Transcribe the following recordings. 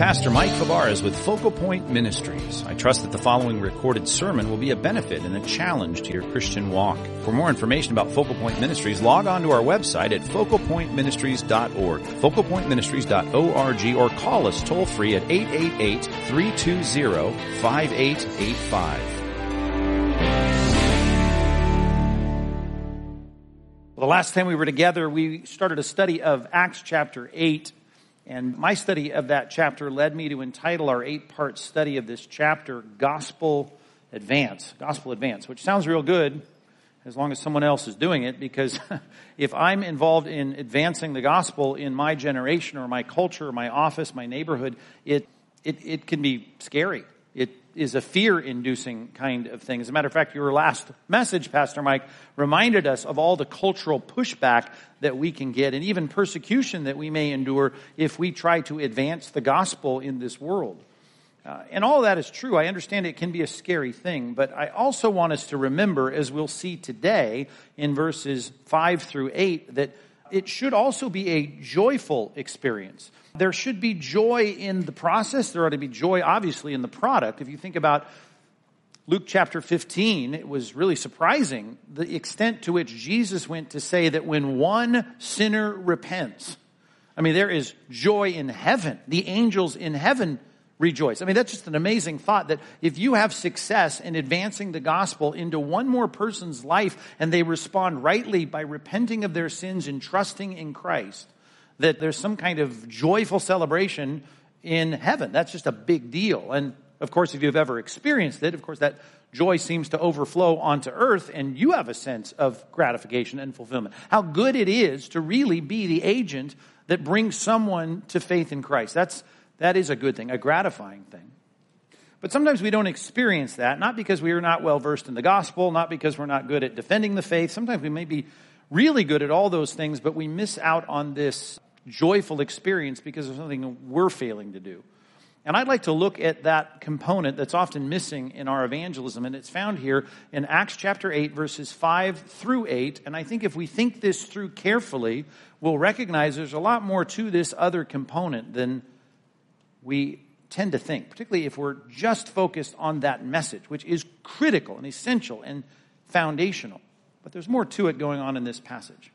Pastor Mike Fabarez with Focal Point Ministries. I trust that the following recorded sermon will be a benefit and a challenge to your Christian walk. For more information about Focal Point Ministries, log on to our website at focalpointministries.org, focalpointministries.org, or call us toll free at 888-320-5885. The last time we were together, we started a study of Acts chapter 8. And my study of that chapter led me to entitle our eight part study of this chapter Gospel Advance. Gospel Advance, which sounds real good as long as someone else is doing it, because if I'm involved in advancing the gospel in my generation or my culture, or my office, my neighborhood, it, it, it can be scary. Is a fear inducing kind of thing. As a matter of fact, your last message, Pastor Mike, reminded us of all the cultural pushback that we can get and even persecution that we may endure if we try to advance the gospel in this world. Uh, and all that is true. I understand it can be a scary thing, but I also want us to remember, as we'll see today in verses 5 through 8, that it should also be a joyful experience. There should be joy in the process. There ought to be joy, obviously, in the product. If you think about Luke chapter 15, it was really surprising the extent to which Jesus went to say that when one sinner repents, I mean, there is joy in heaven. The angels in heaven rejoice. I mean, that's just an amazing thought that if you have success in advancing the gospel into one more person's life and they respond rightly by repenting of their sins and trusting in Christ, that there's some kind of joyful celebration in heaven. That's just a big deal. And of course, if you've ever experienced it, of course, that joy seems to overflow onto earth and you have a sense of gratification and fulfillment. How good it is to really be the agent that brings someone to faith in Christ. That's, that is a good thing, a gratifying thing. But sometimes we don't experience that, not because we are not well versed in the gospel, not because we're not good at defending the faith. Sometimes we may be really good at all those things, but we miss out on this joyful experience because of something we're failing to do. And I'd like to look at that component that's often missing in our evangelism, and it's found here in Acts chapter 8, verses 5 through 8. And I think if we think this through carefully, we'll recognize there's a lot more to this other component than we tend to think, particularly if we're just focused on that message, which is critical and essential and foundational. But there's more to it going on in this passage.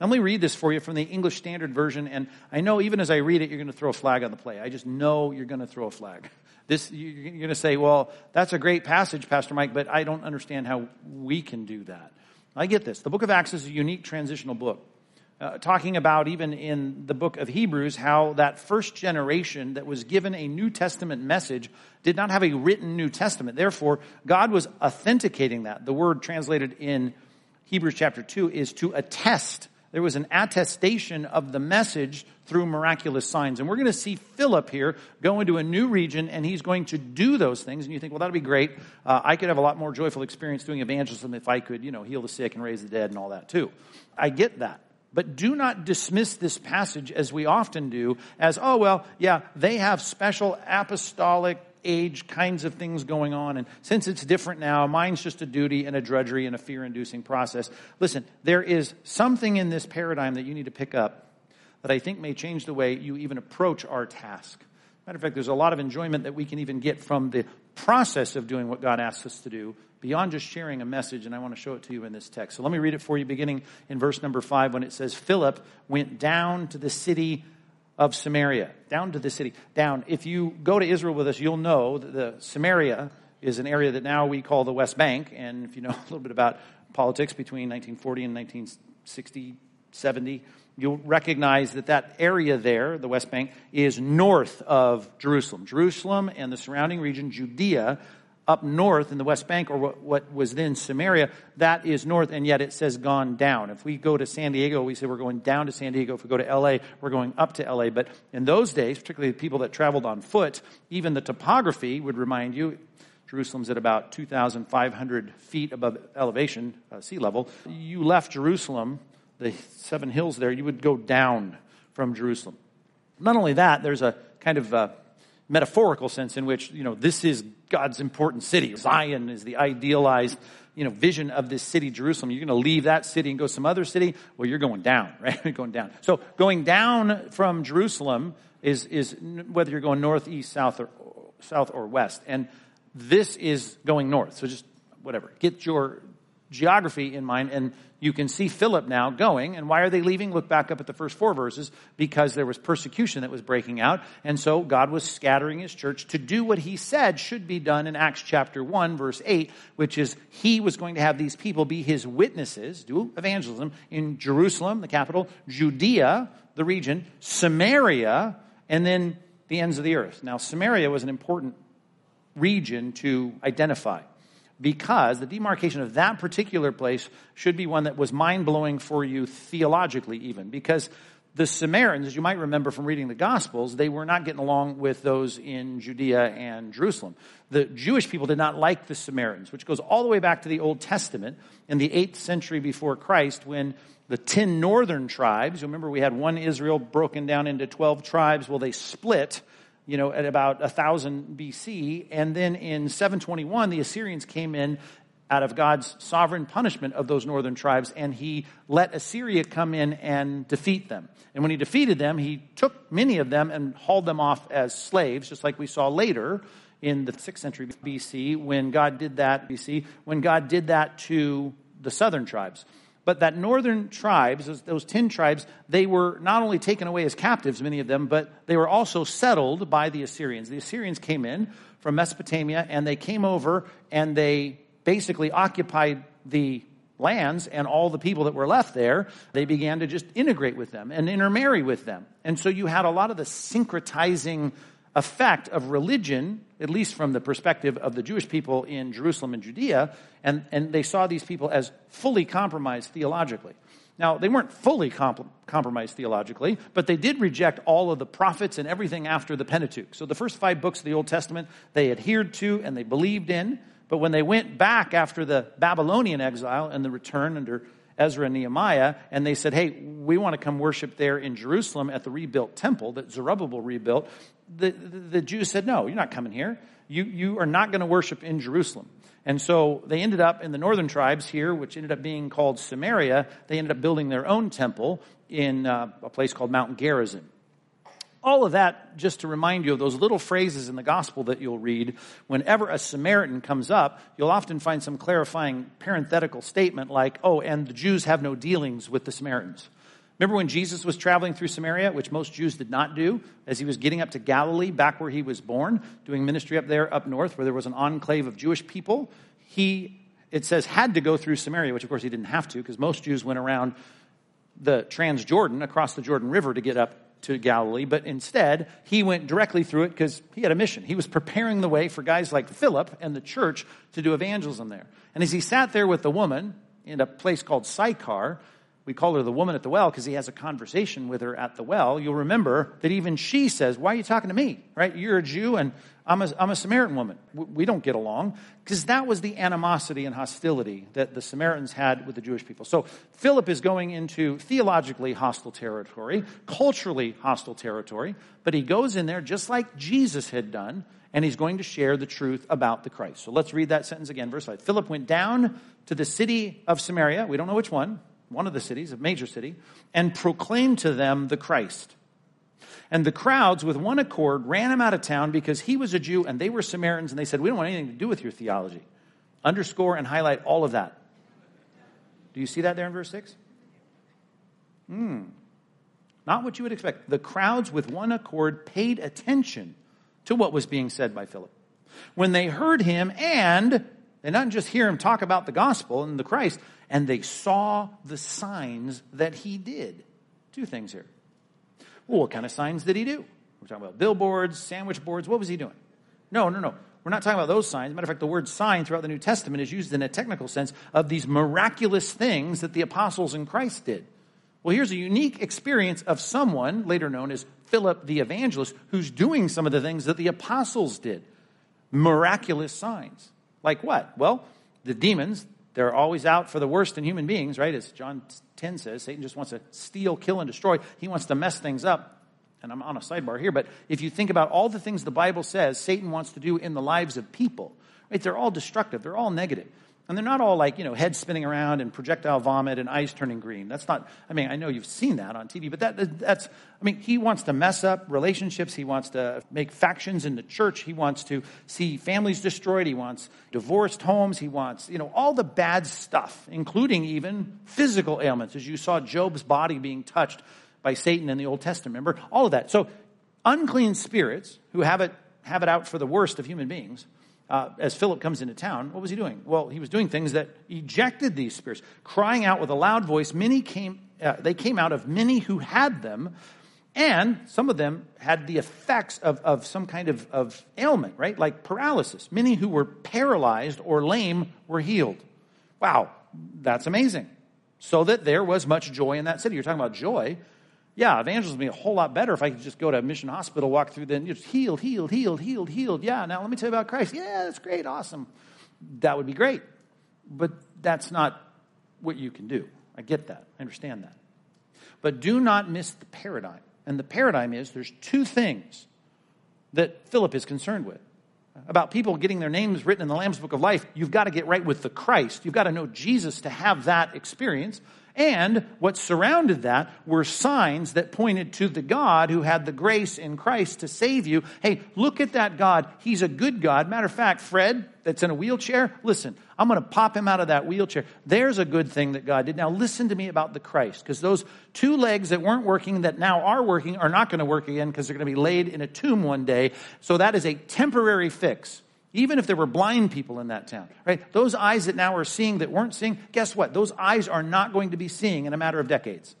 Now, Let me read this for you from the English Standard Version, and I know even as I read it, you're going to throw a flag on the play. I just know you're going to throw a flag. This, you're going to say, well, that's a great passage, Pastor Mike, but I don't understand how we can do that. I get this. The book of Acts is a unique transitional book. Uh, talking about even in the book of Hebrews how that first generation that was given a New Testament message did not have a written New Testament. Therefore, God was authenticating that. The word translated in Hebrews chapter 2 is to attest there was an attestation of the message through miraculous signs. And we're going to see Philip here go into a new region and he's going to do those things. And you think, well, that'd be great. Uh, I could have a lot more joyful experience doing evangelism if I could, you know, heal the sick and raise the dead and all that too. I get that. But do not dismiss this passage as we often do as, oh, well, yeah, they have special apostolic age kinds of things going on. And since it's different now, mine's just a duty and a drudgery and a fear inducing process. Listen, there is something in this paradigm that you need to pick up that I think may change the way you even approach our task. Matter of fact, there's a lot of enjoyment that we can even get from the process of doing what God asks us to do beyond just sharing a message, and I want to show it to you in this text. So let me read it for you, beginning in verse number five, when it says, Philip went down to the city of Samaria, down to the city. Down. If you go to Israel with us, you'll know that the Samaria is an area that now we call the West Bank. And if you know a little bit about politics between 1940 and 1960, 70, you'll recognize that that area there, the West Bank, is north of Jerusalem. Jerusalem and the surrounding region, Judea, up north in the West Bank, or what, what, was then Samaria, that is north, and yet it says gone down. If we go to San Diego, we say we're going down to San Diego. If we go to LA, we're going up to LA. But in those days, particularly the people that traveled on foot, even the topography would remind you Jerusalem's at about 2,500 feet above elevation, uh, sea level. You left Jerusalem, the seven hills there, you would go down from Jerusalem. Not only that, there's a kind of uh, metaphorical sense in which, you know, this is God's important city. Zion is the idealized, you know, vision of this city, Jerusalem. You're going to leave that city and go some other city. Well, you're going down, right? You're going down. So going down from Jerusalem is, is whether you're going north, east, south, or, south or west. And this is going north. So just whatever. Get your geography in mind and you can see Philip now going. And why are they leaving? Look back up at the first four verses. Because there was persecution that was breaking out. And so God was scattering his church to do what he said should be done in Acts chapter 1, verse 8, which is he was going to have these people be his witnesses, do evangelism in Jerusalem, the capital, Judea, the region, Samaria, and then the ends of the earth. Now, Samaria was an important region to identify because the demarcation of that particular place should be one that was mind blowing for you theologically, even. Because the Samaritans, as you might remember from reading the Gospels, they were not getting along with those in Judea and Jerusalem. The Jewish people did not like the Samaritans, which goes all the way back to the Old Testament in the 8th century before Christ when the 10 northern tribes, remember we had one Israel broken down into 12 tribes, well, they split you know, at about 1000 BC. And then in 721, the Assyrians came in out of God's sovereign punishment of those northern tribes, and he let Assyria come in and defeat them. And when he defeated them, he took many of them and hauled them off as slaves, just like we saw later in the 6th century BC when God did that, BC, when God did that to the southern tribes. But that northern tribes, those, those 10 tribes, they were not only taken away as captives, many of them, but they were also settled by the Assyrians. The Assyrians came in from Mesopotamia and they came over and they basically occupied the lands and all the people that were left there, they began to just integrate with them and intermarry with them. And so you had a lot of the syncretizing effect of religion, at least from the perspective of the Jewish people in Jerusalem and Judea, and, and they saw these people as fully compromised theologically. Now, they weren't fully comp- compromised theologically, but they did reject all of the prophets and everything after the Pentateuch. So the first five books of the Old Testament they adhered to and they believed in, but when they went back after the Babylonian exile and the return under Ezra and Nehemiah, and they said, Hey, we want to come worship there in Jerusalem at the rebuilt temple that Zerubbabel rebuilt. The, the, the Jews said, No, you're not coming here. You, you are not going to worship in Jerusalem. And so they ended up in the northern tribes here, which ended up being called Samaria. They ended up building their own temple in uh, a place called Mount Gerizim all of that just to remind you of those little phrases in the gospel that you'll read. Whenever a Samaritan comes up, you'll often find some clarifying parenthetical statement like, oh, and the Jews have no dealings with the Samaritans. Remember when Jesus was traveling through Samaria, which most Jews did not do, as he was getting up to Galilee, back where he was born, doing ministry up there, up north, where there was an enclave of Jewish people? He, it says, had to go through Samaria, which of course he didn't have to, because most Jews went around the Transjordan, across the Jordan River, to get up to Galilee, but instead he went directly through it because he had a mission. He was preparing the way for guys like Philip and the church to do evangelism there. And as he sat there with the woman in a place called Sychar, we call her the woman at the well because he has a conversation with her at the well. You'll remember that even she says, Why are you talking to me? Right? You're a Jew and I'm a, I'm a Samaritan woman. We don't get along. Because that was the animosity and hostility that the Samaritans had with the Jewish people. So Philip is going into theologically hostile territory, culturally hostile territory, but he goes in there just like Jesus had done, and he's going to share the truth about the Christ. So let's read that sentence again, verse 5. Philip went down to the city of Samaria, we don't know which one, one of the cities, a major city, and proclaimed to them the Christ. And the crowds, with one accord, ran him out of town because he was a Jew and they were Samaritans, and they said, We don't want anything to do with your theology. Underscore and highlight all of that. Do you see that there in verse 6? Hmm. Not what you would expect. The crowds, with one accord, paid attention to what was being said by Philip. When they heard him and they not just hear him talk about the gospel and the Christ, and they saw the signs that he did. Two things here. Well, what kind of signs did he do? We're talking about billboards, sandwich boards. What was he doing? No, no, no. We're not talking about those signs. Matter of fact, the word sign throughout the New Testament is used in a technical sense of these miraculous things that the apostles in Christ did. Well, here's a unique experience of someone, later known as Philip the evangelist, who's doing some of the things that the apostles did. Miraculous signs. Like what? Well, the demons, they're always out for the worst in human beings, right? As John 10 says, Satan just wants to steal, kill, and destroy. He wants to mess things up. and I'm on a sidebar here, but if you think about all the things the Bible says Satan wants to do in the lives of people, right, they're all destructive, they're all negative. And they're not all like, you know, head spinning around and projectile vomit and eyes turning green. That's not, I mean, I know you've seen that on TV, but that, that's, I mean, he wants to mess up relationships. He wants to make factions in the church. He wants to see families destroyed. He wants divorced homes. He wants, you know, all the bad stuff, including even physical ailments, as you saw Job's body being touched by Satan in the Old Testament. Remember? All of that. So, unclean spirits who have it, have it out for the worst of human beings uh, as Philip comes into town, what was he doing? Well, he was doing things that ejected these spirits, crying out with a loud voice. Many came, uh, they came out of many who had them, and some of them had the effects of, of some kind of, of ailment, right? Like paralysis. Many who were paralyzed or lame were healed. Wow, that's amazing. So that there was much joy in that city. You're talking about joy yeah, evangelism would be a whole lot better if I could just go to a mission hospital, walk through, then just healed, healed, healed, healed, healed. Yeah, now let me tell you about Christ. Yeah, that's great, awesome. That would be great. But that's not what you can do. I get that. I understand that. But do not miss the paradigm. And the paradigm is there's two things that Philip is concerned with. About people getting their names written in the Lamb's Book of Life, you've got to get right with the Christ. You've got to know Jesus to have that experience. And what surrounded that were signs that pointed to the God who had the grace in Christ to save you. Hey, look at that God. He's a good God. Matter of fact, Fred, that's in a wheelchair, listen, I'm going to pop him out of that wheelchair. There's a good thing that God did. Now listen to me about the Christ, because those two legs that weren't working that now are working are not going to work again because they're going to be laid in a tomb one day. So that is a temporary fix. Even if there were blind people in that town, right? Those eyes that now are seeing that weren't seeing, guess what? Those eyes are not going to be seeing in a matter of decades.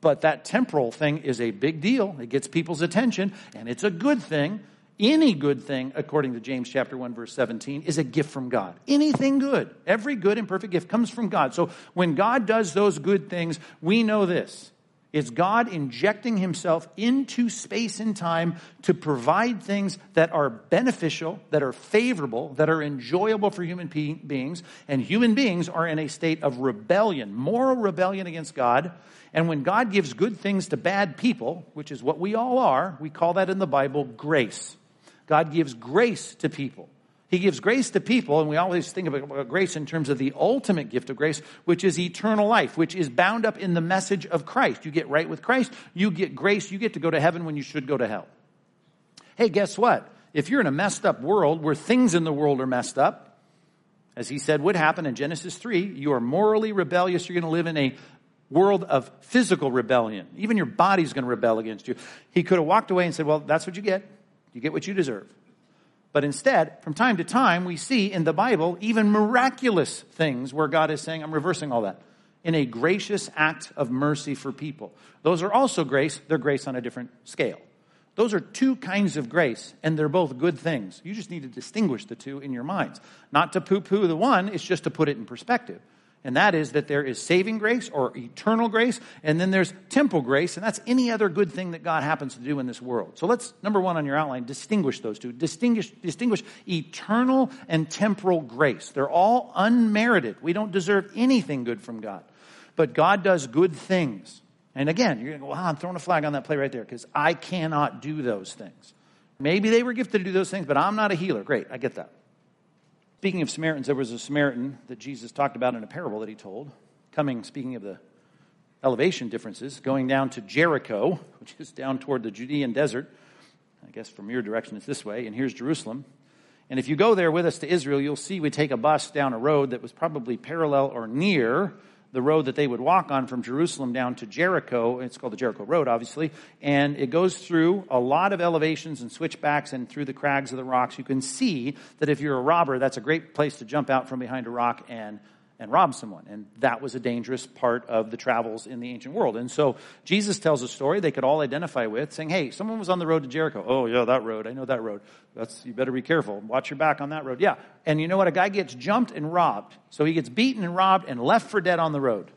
But that temporal thing is a big deal. It gets people's attention, and it's a good thing. Any good thing, according to James chapter 1, verse 17, is a gift from God. Anything good, every good and perfect gift comes from God. So when God does those good things, we know this it's God injecting himself into space and time to provide things that are beneficial, that are favorable, that are enjoyable for human beings. And human beings are in a state of rebellion, moral rebellion against God. And when God gives good things to bad people, which is what we all are, we call that in the Bible grace. God gives grace to people. He gives grace to people, and we always think of grace in terms of the ultimate gift of grace, which is eternal life, which is bound up in the message of Christ. You get right with Christ, you get grace, you get to go to heaven when you should go to hell. Hey, guess what? If you're in a messed up world where things in the world are messed up, as he said would happen in Genesis 3, you are morally rebellious, you're going to live in a world of physical rebellion. Even your body's going to rebel against you. He could have walked away and said, Well, that's what you get. You get what you deserve. But instead, from time to time, we see in the Bible even miraculous things where God is saying, I'm reversing all that, in a gracious act of mercy for people. Those are also grace, they're grace on a different scale. Those are two kinds of grace, and they're both good things. You just need to distinguish the two in your minds. Not to poo poo the one, it's just to put it in perspective and that is that there is saving grace or eternal grace, and then there's temporal grace, and that's any other good thing that God happens to do in this world. So let's, number one on your outline, distinguish those two. Distinguish, distinguish eternal and temporal grace. They're all unmerited. We don't deserve anything good from God. But God does good things. And again, you're going to go, wow, I'm throwing a flag on that play right there because I cannot do those things. Maybe they were gifted to do those things, but I'm not a healer. Great, I get that. Speaking of Samaritans, there was a Samaritan that Jesus talked about in a parable that he told, coming, speaking of the elevation differences, going down to Jericho, which is down toward the Judean desert. I guess from your direction it's this way, and here's Jerusalem. And if you go there with us to Israel, you'll see we take a bus down a road that was probably parallel or near the road that they would walk on from Jerusalem down to Jericho. It's called the Jericho Road, obviously. And it goes through a lot of elevations and switchbacks and through the crags of the rocks. You can see that if you're a robber, that's a great place to jump out from behind a rock and and rob someone. And that was a dangerous part of the travels in the ancient world. And so Jesus tells a story they could all identify with, saying, Hey, someone was on the road to Jericho. Oh, yeah, that road. I know that road. That's, you better be careful. Watch your back on that road. Yeah. And you know what? A guy gets jumped and robbed. So he gets beaten and robbed and left for dead on the road.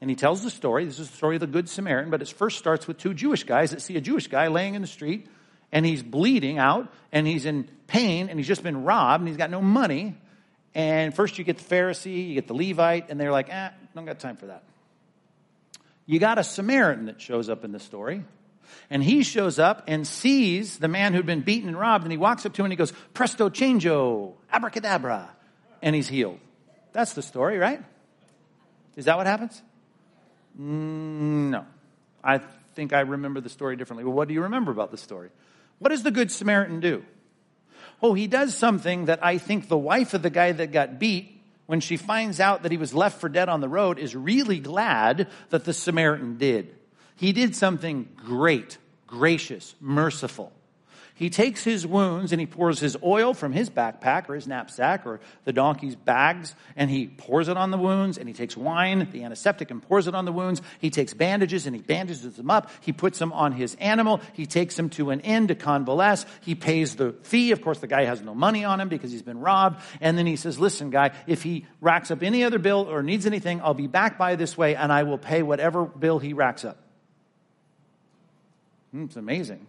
And he tells the story. This is the story of the Good Samaritan, but it first starts with two Jewish guys that see a Jewish guy laying in the street and he's bleeding out and he's in pain and he's just been robbed and he's got no money and first you get the Pharisee, you get the Levite, and they're like, eh, don't got time for that. You got a Samaritan that shows up in the story, And he shows up and sees the man who'd been beaten and robbed, and he walks up to him and he goes, Presto changeo, abracadabra, and he's healed. That's the story, right? Is that what happens? Mm, no. I think I remember the story differently. Well, what do you remember about the story? What does the Good Samaritan do? Oh, he does something that I think the wife of the guy that got beat, when she finds out that he was left for dead on the road, is really glad that the Samaritan did. He did something great, gracious, merciful. He takes his wounds and he pours his oil from his backpack or his knapsack or the donkey's bags and he pours it on the wounds and he takes wine, the antiseptic, and pours it on the wounds. He takes bandages and he bandages them up. He puts them on his animal. He takes him to an inn to convalesce. He pays the fee. Of course, the guy has no money on him because he's been robbed. And then he says, listen, guy, if he racks up any other bill or needs anything, I'll be back by this way and I will pay whatever bill he racks up. Hmm, it's amazing.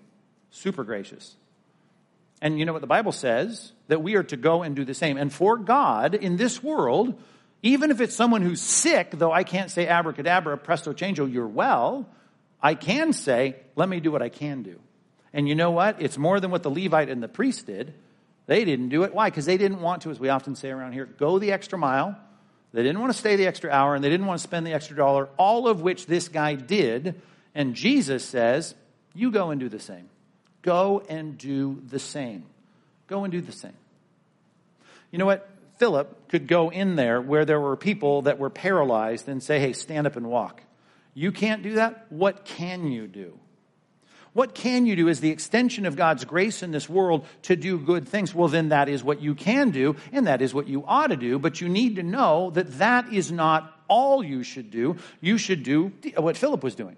Super gracious. And you know what the Bible says? That we are to go and do the same. And for God in this world, even if it's someone who's sick, though I can't say abracadabra, presto changeo, you're well, I can say, let me do what I can do. And you know what? It's more than what the Levite and the priest did. They didn't do it. Why? Because they didn't want to, as we often say around here, go the extra mile. They didn't want to stay the extra hour and they didn't want to spend the extra dollar, all of which this guy did. And Jesus says, you go and do the same. Go and do the same. Go and do the same. You know what? Philip could go in there where there were people that were paralyzed and say, hey, stand up and walk. You can't do that? What can you do? What can you do is the extension of God's grace in this world to do good things? Well, then that is what you can do, and that is what you ought to do, but you need to know that that is not all you should do. You should do what Philip was doing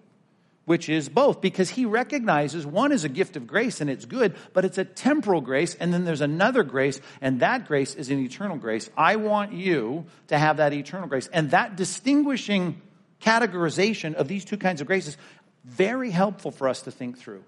which is both, because he recognizes one is a gift of grace and it's good, but it's a temporal grace, and then there's another grace, and that grace is an eternal grace. I want you to have that eternal grace. And that distinguishing categorization of these two kinds of graces, very helpful for us to think through.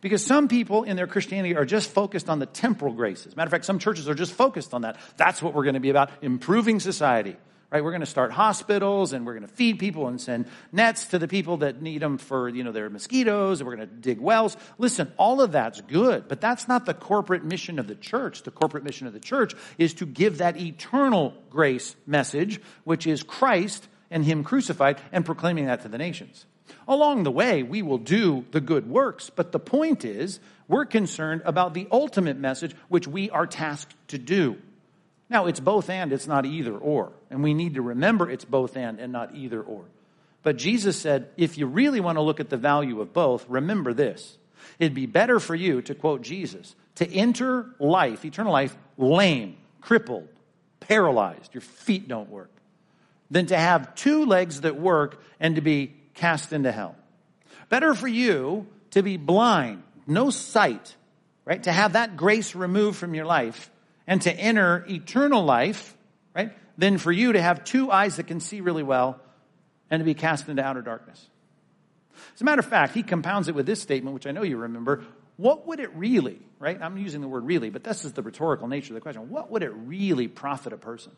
Because some people in their Christianity are just focused on the temporal graces. Matter of fact, some churches are just focused on that. That's what we're going to be about, improving society right? We're going to start hospitals and we're going to feed people and send nets to the people that need them for, you know, their mosquitoes and we're going to dig wells. Listen, all of that's good, but that's not the corporate mission of the church. The corporate mission of the church is to give that eternal grace message, which is Christ and Him crucified and proclaiming that to the nations. Along the way, we will do the good works, but the point is, we're concerned about the ultimate message which we are tasked to do. Now, it's both and, it's not either or. And we need to remember it's both and and not either or. But Jesus said, if you really want to look at the value of both, remember this. It'd be better for you, to quote Jesus, to enter life, eternal life, lame, crippled, paralyzed, your feet don't work, than to have two legs that work and to be cast into hell. Better for you to be blind, no sight, right? To have that grace removed from your life and to enter eternal life, right, than for you to have two eyes that can see really well and to be cast into outer darkness. As a matter of fact, he compounds it with this statement, which I know you remember. What would it really, right? I'm using the word really, but this is the rhetorical nature of the question. What would it really profit a person?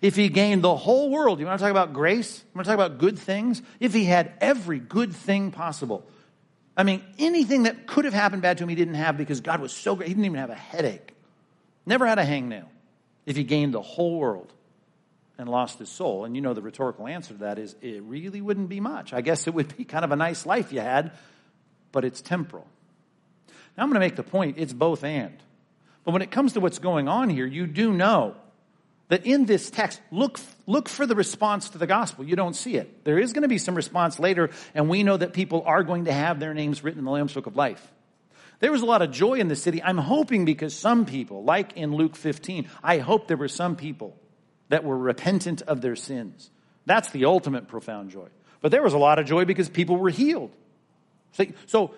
If he gained the whole world, you want to talk about grace? You want to talk about good things? If he had every good thing possible. I mean, anything that could have happened bad to him, he didn't have because God was so great. He didn't even have a headache. Never had a hangnail if he gained the whole world and lost his soul. And you know the rhetorical answer to that is it really wouldn't be much. I guess it would be kind of a nice life you had, but it's temporal. Now I'm going to make the point it's both and. But when it comes to what's going on here, you do know that in this text, look, look for the response to the gospel. You don't see it. There is going to be some response later, and we know that people are going to have their names written in the Lamb's Book of Life. There was a lot of joy in the city. I'm hoping because some people, like in Luke 15, I hope there were some people that were repentant of their sins. That's the ultimate profound joy. But there was a lot of joy because people were healed. So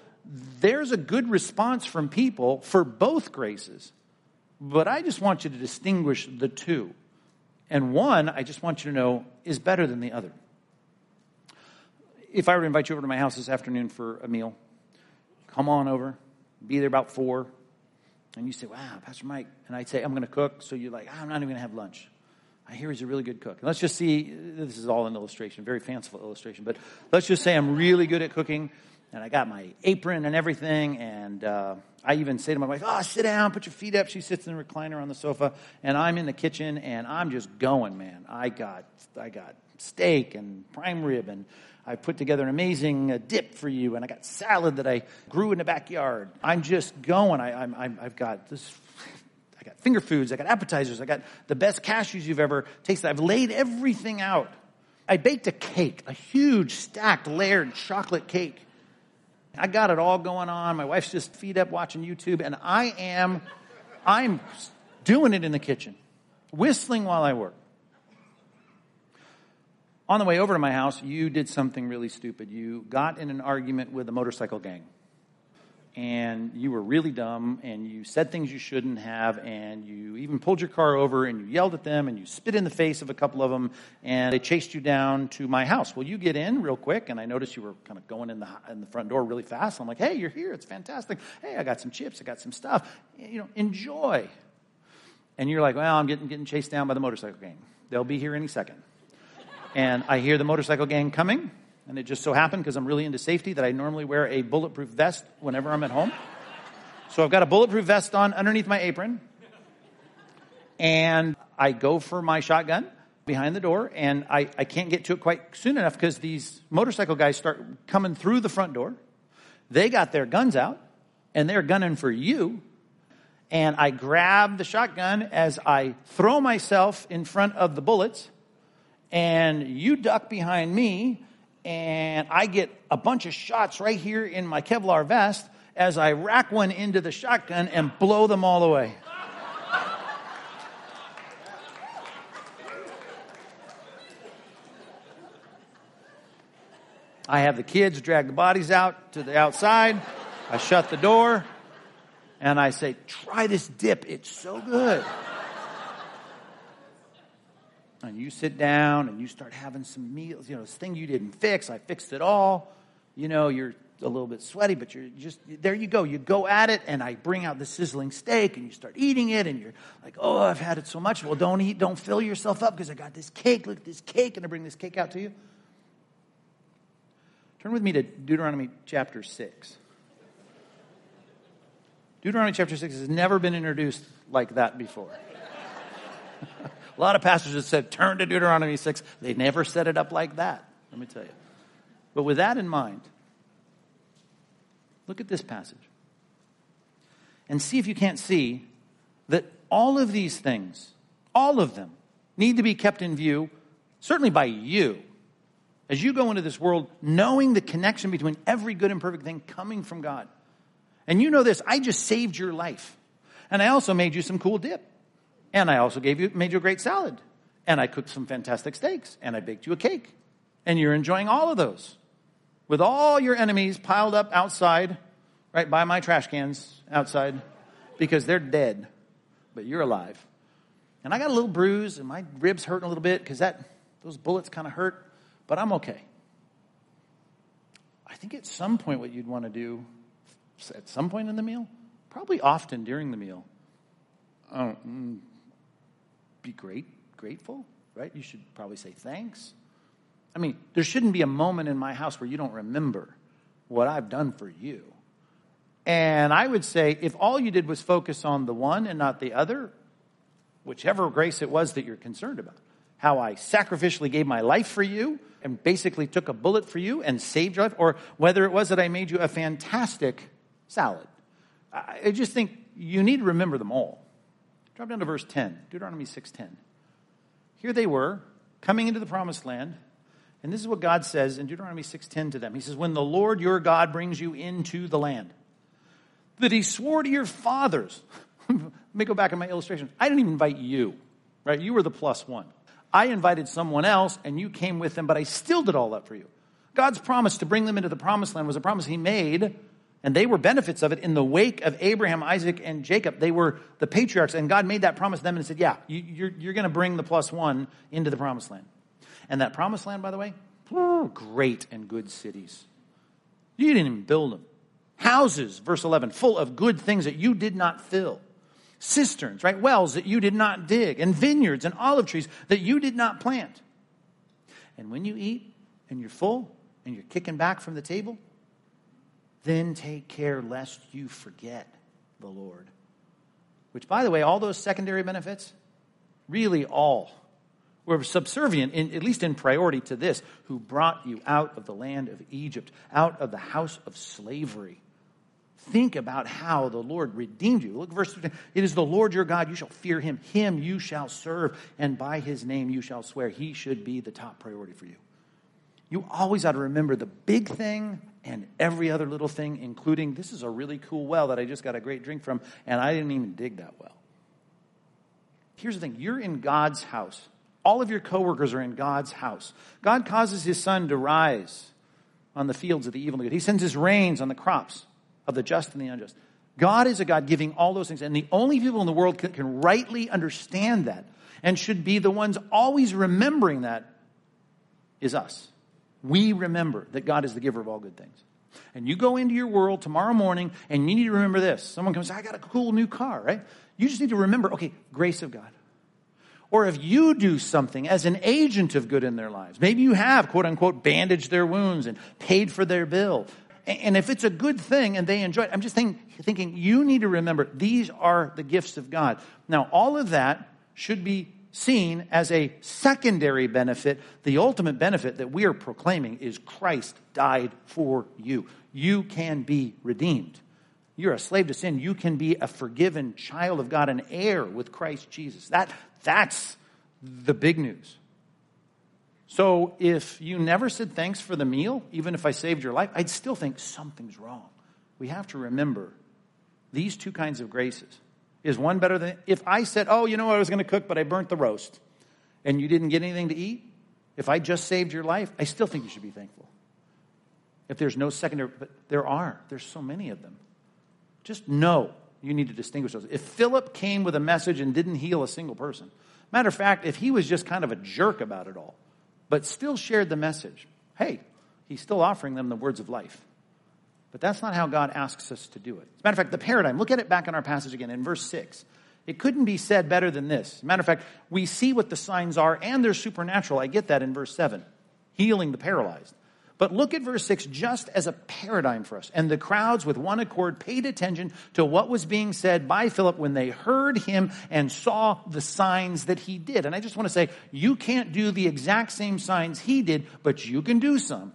there's a good response from people for both graces. But I just want you to distinguish the two. And one, I just want you to know, is better than the other. If I were to invite you over to my house this afternoon for a meal, come on over be there about four. And you say, wow, Pastor Mike. And I'd say, I'm going to cook. So you're like, I'm not even going to have lunch. I hear he's a really good cook. let's just see, this is all an illustration, very fanciful illustration, but let's just say I'm really good at cooking. and I got my apron and everything. And uh, I even say to my wife, "Oh, sit down, put your feet up." She sits in the recliner on the sofa, and I'm in the kitchen, and I'm just going, man. I got, I got steak and prime rib, and I put together an amazing uh, dip for you, and I got salad that I grew in the backyard. I'm just going. I, I'm, I'm, I've got this I got finger foods, I got appetizers, I got the best cashews you've ever tasted. I've laid everything out. I baked a cake, a huge stacked layered chocolate cake. I got it all going on. My wife's just feet up watching YouTube and I am, I'm doing it in the kitchen, whistling while I work. On the way over to my house, you did something really stupid. You got in an argument with a motorcycle gang and you were really dumb and you said things you shouldn't have and you even pulled your car over and you yelled at them and you spit in the face of a couple of them and they chased you down to my house. Well, you get in real quick and I noticed you were kind of going in the, in the front door really fast. I'm like, hey, you're here. It's fantastic. Hey, I got some chips. I got some stuff. You know, enjoy. And you're like, well, I'm getting, getting chased down by the motorcycle gang. They'll be here any second. And I hear the motorcycle gang coming and it just so happened, because I'm really into safety, that I normally wear a bulletproof vest whenever I'm at home. So I've got a bulletproof vest on underneath my apron. And I go for my shotgun behind the door, and I, I can't get to it quite soon enough because these motorcycle guys start coming through the front door. They got their guns out, and they're gunning for you. And I grab the shotgun as I throw myself in front of the bullets, and you duck behind me, and I get a bunch of shots right here in my Kevlar vest as I rack one into the shotgun and blow them all away. I have the kids drag the bodies out to the outside. I shut the door and I say, try this dip. It's so good and you sit down and you start having some meals, you know, this thing you didn't fix, I fixed it all. You know, you're a little bit sweaty, but you're just, there you go. You go at it, and I bring out the sizzling steak, and you start eating it, and you're like, oh, I've had it so much. Well, don't eat, don't fill yourself up because I got this cake. Look at this cake, and I bring this cake out to you. Turn with me to Deuteronomy chapter 6. Deuteronomy chapter 6 has never been introduced like that before. A lot of pastors have said, turn to Deuteronomy 6. They never set it up like that, let me tell you. But with that in mind, look at this passage and see if you can't see that all of these things, all of them, need to be kept in view, certainly by you, as you go into this world, knowing the connection between every good and perfect thing coming from God. And you know this, I just saved your life. And I also made you some cool dip. And I also gave you, made you a great salad. And I cooked some fantastic steaks. And I baked you a cake. And you're enjoying all of those. With all your enemies piled up outside, right by my trash cans outside, because they're dead, but you're alive. And I got a little bruise, and my ribs hurt a little bit because that those bullets kind of hurt, but I'm okay. I think at some point, what you'd want to do, at some point in the meal, probably often during the meal, oh, mm, be great, grateful, right? You should probably say thanks. I mean, there shouldn't be a moment in my house where you don't remember what I've done for you. And I would say if all you did was focus on the one and not the other, whichever grace it was that you're concerned about, how I sacrificially gave my life for you and basically took a bullet for you and saved your life, or whether it was that I made you a fantastic salad. I just think you need to remember them all. Drop down to verse 10, Deuteronomy 6:10. Here they were, coming into the promised land, and this is what God says in Deuteronomy 6:10 to them. He says, "When the Lord your God brings you into the land that he swore to your fathers." Let me go back in my illustration. I didn't even invite you, right? You were the plus one. I invited someone else and you came with them, but I still did all that for you. God's promise to bring them into the promised land was a promise he made and they were benefits of it in the wake of Abraham, Isaac, and Jacob. They were the patriarchs, and God made that promise to them and said, Yeah, you, are you're going to bring the plus one into the promised land. And that promised land, by the way, great and good cities. You didn't even build them. Houses, verse 11, full of good things that you did not fill. Cisterns, right? Wells that you did not dig. And vineyards and olive trees that you did not plant. And when you eat and you're full and you're kicking back from the table, then take care lest you forget the Lord. Which, by the way, all those secondary benefits, really all, were subservient, in, at least in priority, to this who brought you out of the land of Egypt, out of the house of slavery. Think about how the Lord redeemed you. Look, verse 15. It is the Lord your God. You shall fear him. Him you shall serve. And by his name you shall swear. He should be the top priority for you. You always ought to remember the big thing and every other little thing, including this is a really cool well that I just got a great drink from, and I didn't even dig that well. Here's the thing you're in God's house. All of your coworkers are in God's house. God causes his sun to rise on the fields of the evil and the good. He sends his rains on the crops of the just and the unjust. God is a God giving all those things. And the only people in the world can, can rightly understand that and should be the ones always remembering that is us. We remember that God is the giver of all good things. And you go into your world tomorrow morning and you need to remember this. Someone comes, I got a cool new car, right? You just need to remember, okay, grace of God. Or if you do something as an agent of good in their lives, maybe you have, quote unquote, bandaged their wounds and paid for their bill. And if it's a good thing and they enjoy it, I'm just thinking, thinking you need to remember these are the gifts of God. Now, all of that should be seen as a secondary benefit. The ultimate benefit that we are proclaiming is Christ died for you. You can be redeemed. You're a slave to sin. You can be a forgiven child of God, an heir with Christ Jesus. That, that's the big news. So if you never said thanks for the meal, even if I saved your life, I'd still think something's wrong. We have to remember these two kinds of graces. Is one better than if I said, "Oh, you know what I was going to cook, but I burnt the roast," and you didn't get anything to eat? If I just saved your life, I still think you should be thankful. If there's no secondary, but there are. There's so many of them. Just know you need to distinguish those. If Philip came with a message and didn't heal a single person, matter of fact, if he was just kind of a jerk about it all, but still shared the message, hey, he's still offering them the words of life. But that's not how God asks us to do it. As a matter of fact, the paradigm, look at it back in our passage again in verse 6. It couldn't be said better than this. As a matter of fact, we see what the signs are, and they're supernatural. I get that in verse 7, healing the paralyzed. But look at verse 6 just as a paradigm for us. And the crowds with one accord paid attention to what was being said by Philip when they heard him and saw the signs that he did. And I just want to say, you can't do the exact same signs he did, but you can do some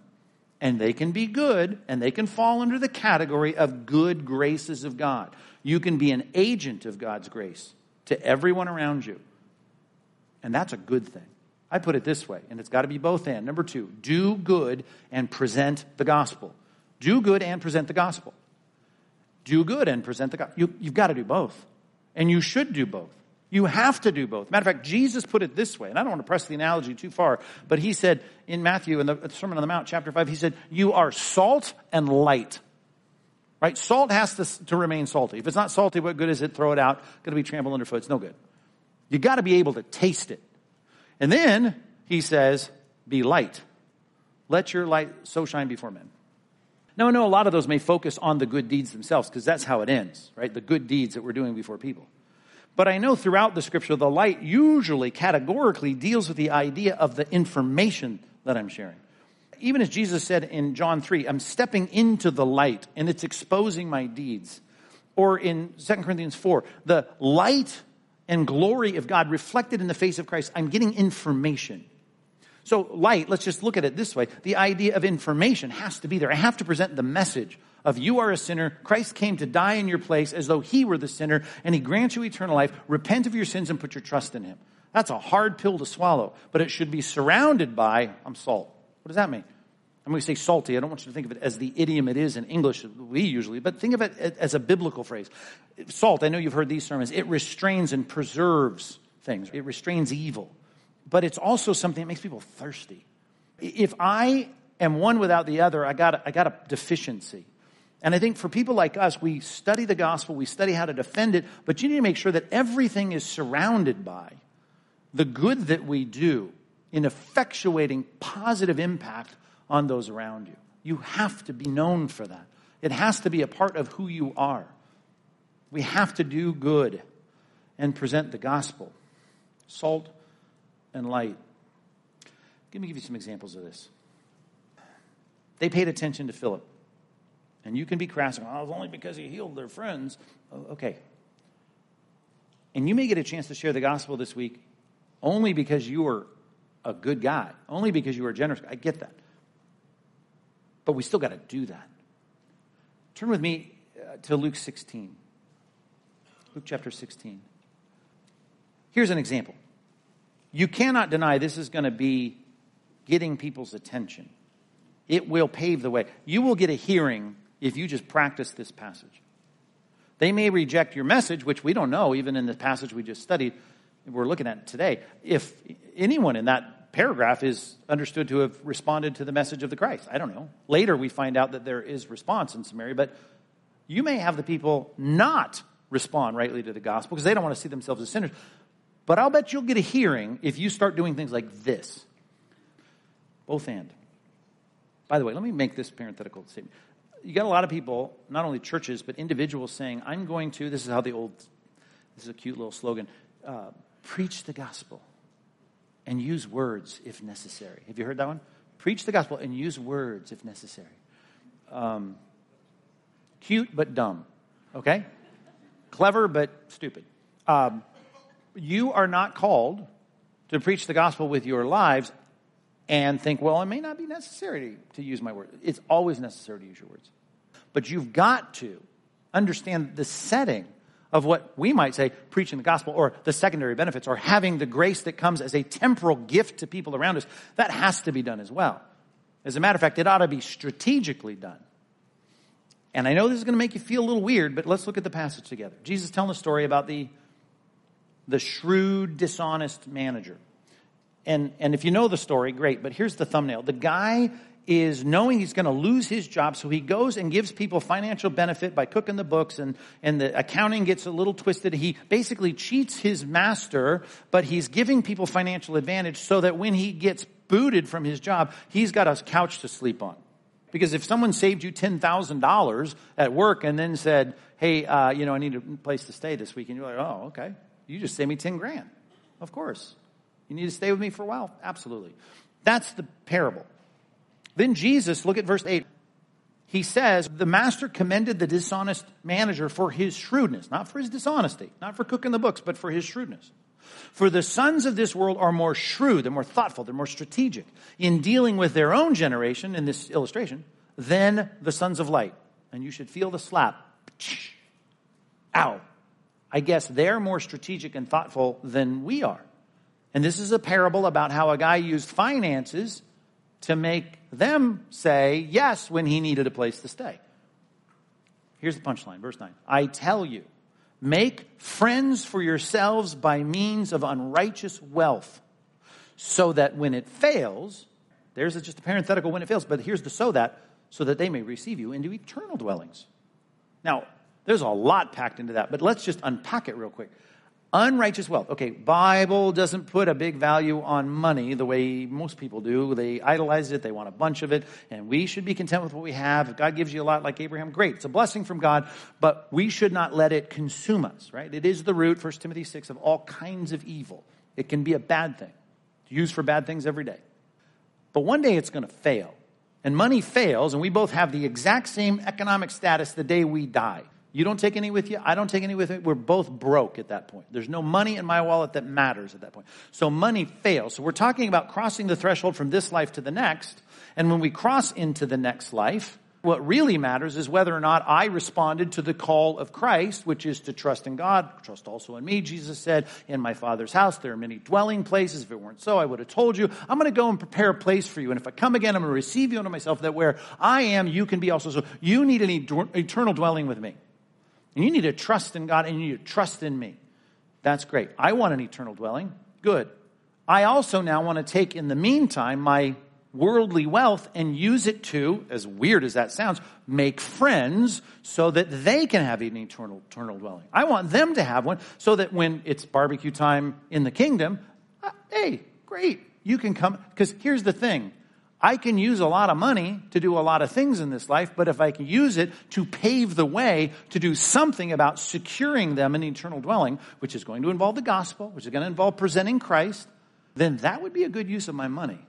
and they can be good and they can fall under the category of good graces of God. You can be an agent of God's grace to everyone around you. And that's a good thing. I put it this way, and it's got to be both and. Number two, do good and present the gospel. Do good and present the gospel. Do good and present the gospel. You, you've got to do both. And you should do both. You have to do both. Matter of fact, Jesus put it this way, and I don't want to press the analogy too far, but he said in Matthew, in the Sermon on the Mount, chapter 5, he said, You are salt and light. Right? Salt has to, to remain salty. If it's not salty, what good is it? Throw it out. It's going to be trampled underfoot. It's no good. You got to be able to taste it. And then he says, Be light. Let your light so shine before men. Now, I know a lot of those may focus on the good deeds themselves because that's how it ends, right? The good deeds that we're doing before people. But I know throughout the scripture, the light usually categorically deals with the idea of the information that I'm sharing. Even as Jesus said in John 3, I'm stepping into the light and it's exposing my deeds. Or in 2 Corinthians 4, the light and glory of God reflected in the face of Christ, I'm getting information. So, light, let's just look at it this way. The idea of information has to be there. I have to present the message of you are a sinner. Christ came to die in your place as though he were the sinner, and he grants you eternal life. Repent of your sins and put your trust in him. That's a hard pill to swallow, but it should be surrounded by, I'm salt. What does that mean? I'm going to say salty. I don't want you to think of it as the idiom it is in English, we usually, but think of it as a biblical phrase. Salt, I know you've heard these sermons, it restrains and preserves things, it restrains evil. But it's also something that makes people thirsty. If I am one without the other, I got, I got a deficiency. And I think for people like us, we study the gospel, we study how to defend it, but you need to make sure that everything is surrounded by the good that we do in effectuating positive impact on those around you. You have to be known for that. It has to be a part of who you are. We have to do good and present the gospel. Salt and light. Let me give you some examples of this. They paid attention to Philip. And you can be crass, oh, it was only because he healed their friends. Oh, okay. And you may get a chance to share the gospel this week only because you are a good guy, only because you are generous. I get that. But we still got to do that. Turn with me uh, to Luke 16. Luke chapter 16. Here's an example. You cannot deny this is going to be getting people's attention. It will pave the way. You will get a hearing if you just practice this passage. They may reject your message, which we don't know, even in the passage we just studied, we're looking at today. If anyone in that paragraph is understood to have responded to the message of the Christ, I don't know. Later we find out that there is response in Samaria, but you may have the people not respond rightly to the gospel because they don't want to see themselves as sinners. But I'll bet you'll get a hearing if you start doing things like this. Both and. By the way, let me make this parenthetical statement. You got a lot of people, not only churches, but individuals saying, I'm going to, this is how the old, this is a cute little slogan, uh, preach the gospel and use words if necessary. Have you heard that one? Preach the gospel and use words if necessary. Um, cute but dumb, okay? Clever but stupid. Um, you are not called to preach the gospel with your lives and think, well, it may not be necessary to, use my words. It's always necessary to use your words. But you've got to understand the setting of what we might say preaching the gospel or the secondary benefits or having the grace that comes as a temporal gift to people around us. That has to be done as well. As a matter of fact, it ought to be strategically done. And I know this is going to make you feel a little weird, but let's look at the passage together. Jesus telling a story about the the shrewd, dishonest manager. And, and if you know the story, great, but here's the thumbnail. The guy is knowing he's going to lose his job, so he goes and gives people financial benefit by cooking the books, and, and the accounting gets a little twisted. He basically cheats his master, but he's giving people financial advantage so that when he gets booted from his job, he's got a couch to sleep on. Because if someone saved you $10,000 at work and then said, hey, uh, you know, I need a place to stay this week, and you're like, oh, okay. You just save me 10 grand. Of course. You need to stay with me for a while? Absolutely. That's the parable. Then Jesus, look at verse 8. He says, the master commended the dishonest manager for his shrewdness, not for his dishonesty, not for cooking the books, but for his shrewdness. For the sons of this world are more shrewd, they're more thoughtful, they're more strategic in dealing with their own generation in this illustration than the sons of light. And you should feel the slap. Ow. I guess they're more strategic and thoughtful than we are. And this is a parable about how a guy used finances to make them say yes when he needed a place to stay. Here's the punchline, verse 9. I tell you, make friends for yourselves by means of unrighteous wealth, so that when it fails, there's just a parenthetical when it fails, but here's the so that, so that they may receive you into eternal dwellings. Now, there's a lot packed into that, but let's just unpack it real quick. Unrighteous wealth. Okay, Bible doesn't put a big value on money the way most people do. They idolize it, they want a bunch of it, and we should be content with what we have. If God gives you a lot like Abraham, great. It's a blessing from God, but we should not let it consume us, right? It is the root, 1 Timothy 6, of all kinds of evil. It can be a bad thing. It's used for bad things every day. But one day it's going to fail. And money fails, and we both have the exact same economic status the day we die. You don't take any with you. I don't take any with me. We're both broke at that point. There's no money in my wallet that matters at that point. So money fails. So we're talking about crossing the threshold from this life to the next. And when we cross into the next life, what really matters is whether or not I responded to the call of Christ, which is to trust in God, trust also in me. Jesus said, In my Father's house, there are many dwelling places. If it weren't so, I would have told you. I'm going to go and prepare a place for you. And if I come again, I'm going to receive you unto myself, that where I am, you can be also. So you need an eternal dwelling with me. And you need to trust in God and you need to trust in me. That's great. I want an eternal dwelling. Good. I also now want to take in the meantime my worldly wealth and use it to, as weird as that sounds, make friends so that they can have an eternal, eternal dwelling. I want them to have one so that when it's barbecue time in the kingdom, uh, hey, great, you can come. Because here's the thing I can use a lot of money to do a lot of things in this life, but if I can use it to pave the way to do something about securing them an eternal dwelling, which is going to involve the gospel, which is going to involve presenting Christ, then that would be a good use of my money.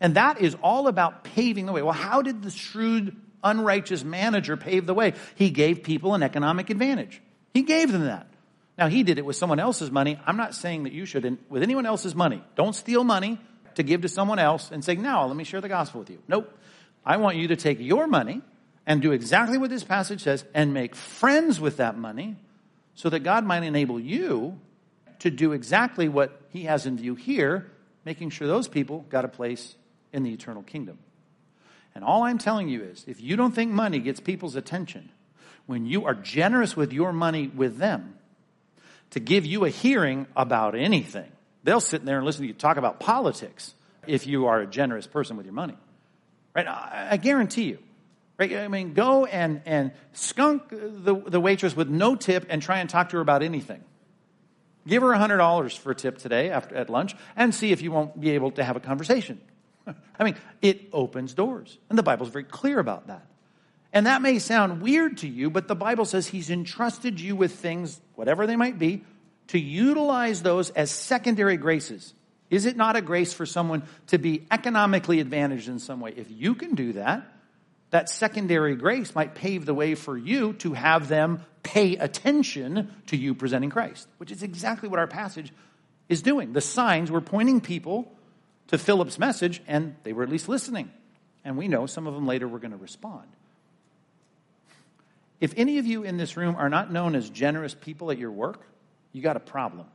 And that is all about paving the way. Well, how did the shrewd unrighteous manager pave the way. He gave people an economic advantage. He gave them that. Now, he did it with someone else's money. I'm not saying that you should, with anyone else's money. Don't steal money to give to someone else and say, now let me share the gospel with you. Nope. I want you to take your money and do exactly what this passage says and make friends with that money so that God might enable you to do exactly what he has in view here, making sure those people got a place in the eternal kingdom. And all I'm telling you is if you don't think money gets people's attention, when you are generous with your money with them to give you a hearing about anything, they'll sit there and listen to you talk about politics if you are a generous person with your money. Right? I, I guarantee you. Right? I mean, go and, and skunk the, the waitress with no tip and try and talk to her about anything. Give her $100 for a tip today after, at lunch and see if you won't be able to have a conversation. I mean, it opens doors. And the Bible's very clear about that. And that may sound weird to you, but the Bible says He's entrusted you with things, whatever they might be, to utilize those as secondary graces. Is it not a grace for someone to be economically advantaged in some way? If you can do that, that secondary grace might pave the way for you to have them pay attention to you presenting Christ, which is exactly what our passage is doing. The signs were pointing people to Philip's message, and they were at least listening. And we know some of them later were going to respond. If any of you in this room are not known as generous people at your work, you got a problem.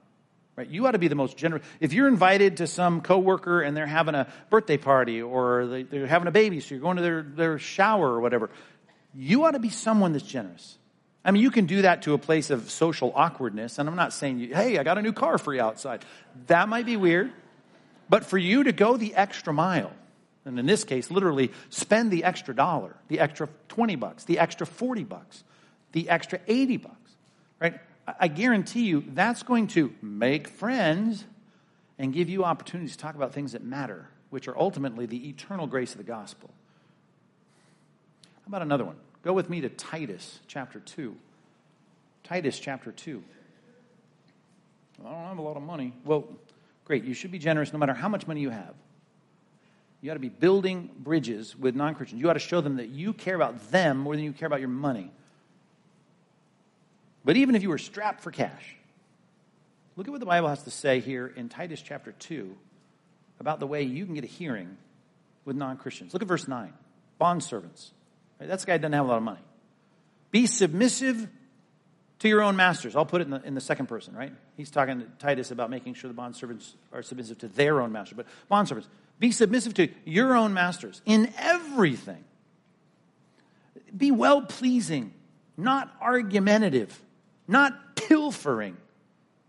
Right? You ought to be the most generous. If you're invited to some coworker and they're having a birthday party or they're having a baby, so you're going to their, their shower or whatever, you ought to be someone that's generous. I mean, you can do that to a place of social awkwardness, and I'm not saying, hey, I got a new car for you outside. That might be weird. But for you to go the extra mile, and in this case, literally spend the extra dollar, the extra 20 bucks, the extra 40 bucks, the extra 80 bucks, right? I guarantee you that's going to make friends and give you opportunities to talk about things that matter, which are ultimately the eternal grace of the gospel. How about another one? Go with me to Titus chapter 2. Titus chapter 2. I don't have a lot of money. Well, great. You should be generous no matter how much money you have. You ought to be building bridges with non Christians. You ought to show them that you care about them more than you care about your money. But even if you were strapped for cash, look at what the Bible has to say here in Titus chapter 2 about the way you can get a hearing with non Christians. Look at verse 9. Bond servants. Right? That's the guy doesn't have a lot of money. Be submissive to your own masters. I'll put it in the, in the second person, right? He's talking to Titus about making sure the bond servants are submissive to their own master. But bond servants, be submissive to your own masters in everything. Be well pleasing, not argumentative, not pilfering,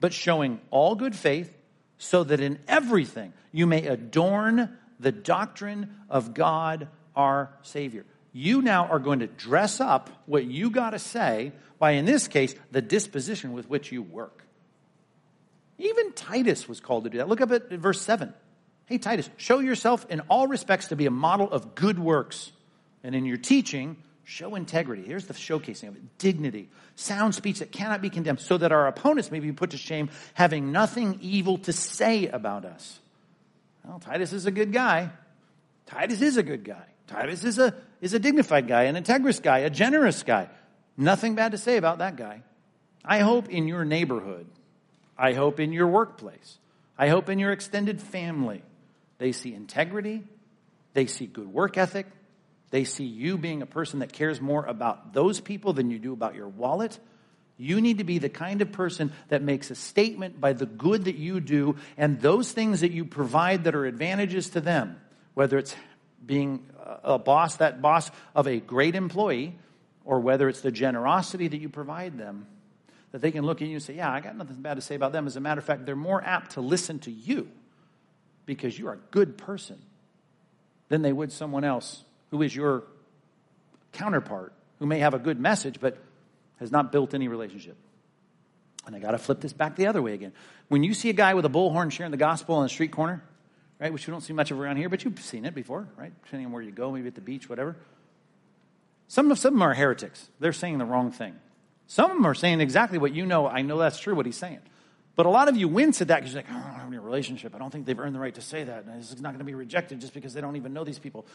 but showing all good faith, so that in everything you may adorn the doctrine of God our Savior. You now are going to dress up what you got to say by, in this case, the disposition with which you work. Even Titus was called to do that. Look up at verse 7. Hey, Titus, show yourself in all respects to be a model of good works. And in your teaching, show integrity. Here's the showcasing of it dignity, sound speech that cannot be condemned, so that our opponents may be put to shame, having nothing evil to say about us. Well, Titus is a good guy. Titus is a good guy. Titus is a, is a dignified guy, an integrous guy, a generous guy. Nothing bad to say about that guy. I hope in your neighborhood, I hope in your workplace, I hope in your extended family, they see integrity. They see good work ethic. They see you being a person that cares more about those people than you do about your wallet. You need to be the kind of person that makes a statement by the good that you do and those things that you provide that are advantages to them, whether it's being a boss, that boss of a great employee, or whether it's the generosity that you provide them, that they can look at you and say, Yeah, I got nothing bad to say about them. As a matter of fact, they're more apt to listen to you because you're a good person than they would someone else who is your counterpart, who may have a good message but has not built any relationship. And I got to flip this back the other way again. When you see a guy with a bullhorn sharing the gospel on the street corner, right, which we don't see much of around here, but you've seen it before, right? Depending on where you go, maybe at the beach, whatever. Some of, some of them are heretics. They're saying the wrong thing. Some of them are saying exactly what you know. I know that's true, what he's saying. But a lot of you wince at that because you're like, oh, I don't have any relationship. I don't think they've earned the right to say that. And this is not going to be rejected just because they don't even know these people.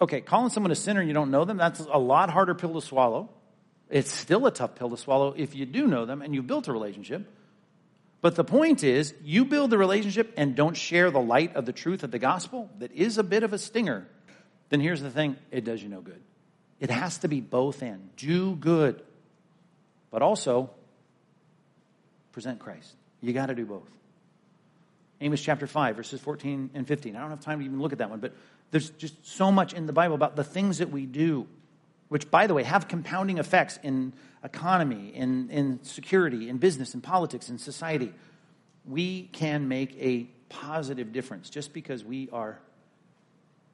Okay, calling someone a sinner and you don't know them, that's a lot harder pill to swallow. It's still a tough pill to swallow if you do know them and you've built a relationship. But the point is, you build the relationship and don't share the light of the truth of the gospel, that is a bit of a stinger. Then here's the thing it does you no good. It has to be both and. Do good, but also present Christ. You got to do both. Amos chapter 5, verses 14 and 15. I don't have time to even look at that one, but there's just so much in the Bible about the things that we do, which, by the way, have compounding effects in economy, in, in security, in business, in politics, in society. We can make a positive difference just because we are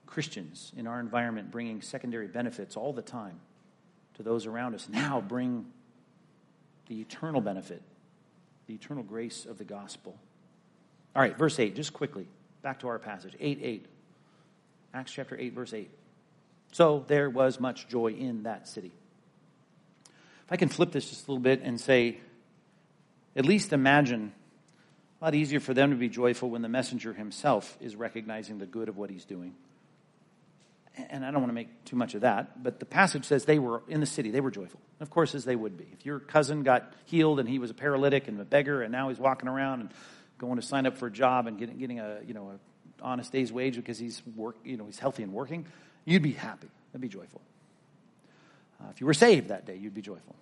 Christians in our environment, bringing secondary benefits all the time to those around us. Now bring the eternal benefit, the eternal grace of the gospel. All right, verse 8, just quickly, back to our passage 8 8. Acts chapter 8, verse 8. So there was much joy in that city. If I can flip this just a little bit and say, at least imagine a lot easier for them to be joyful when the messenger himself is recognizing the good of what he's doing. And I don't want to make too much of that, but the passage says they were in the city, they were joyful. Of course, as they would be. If your cousin got healed and he was a paralytic and a beggar and now he's walking around and going to sign up for a job and getting, getting a, you know, a honest day's wage because he's work, you know, he's healthy and working, you'd be happy. That'd be joyful. Uh, if you were saved that day, you'd be joyful.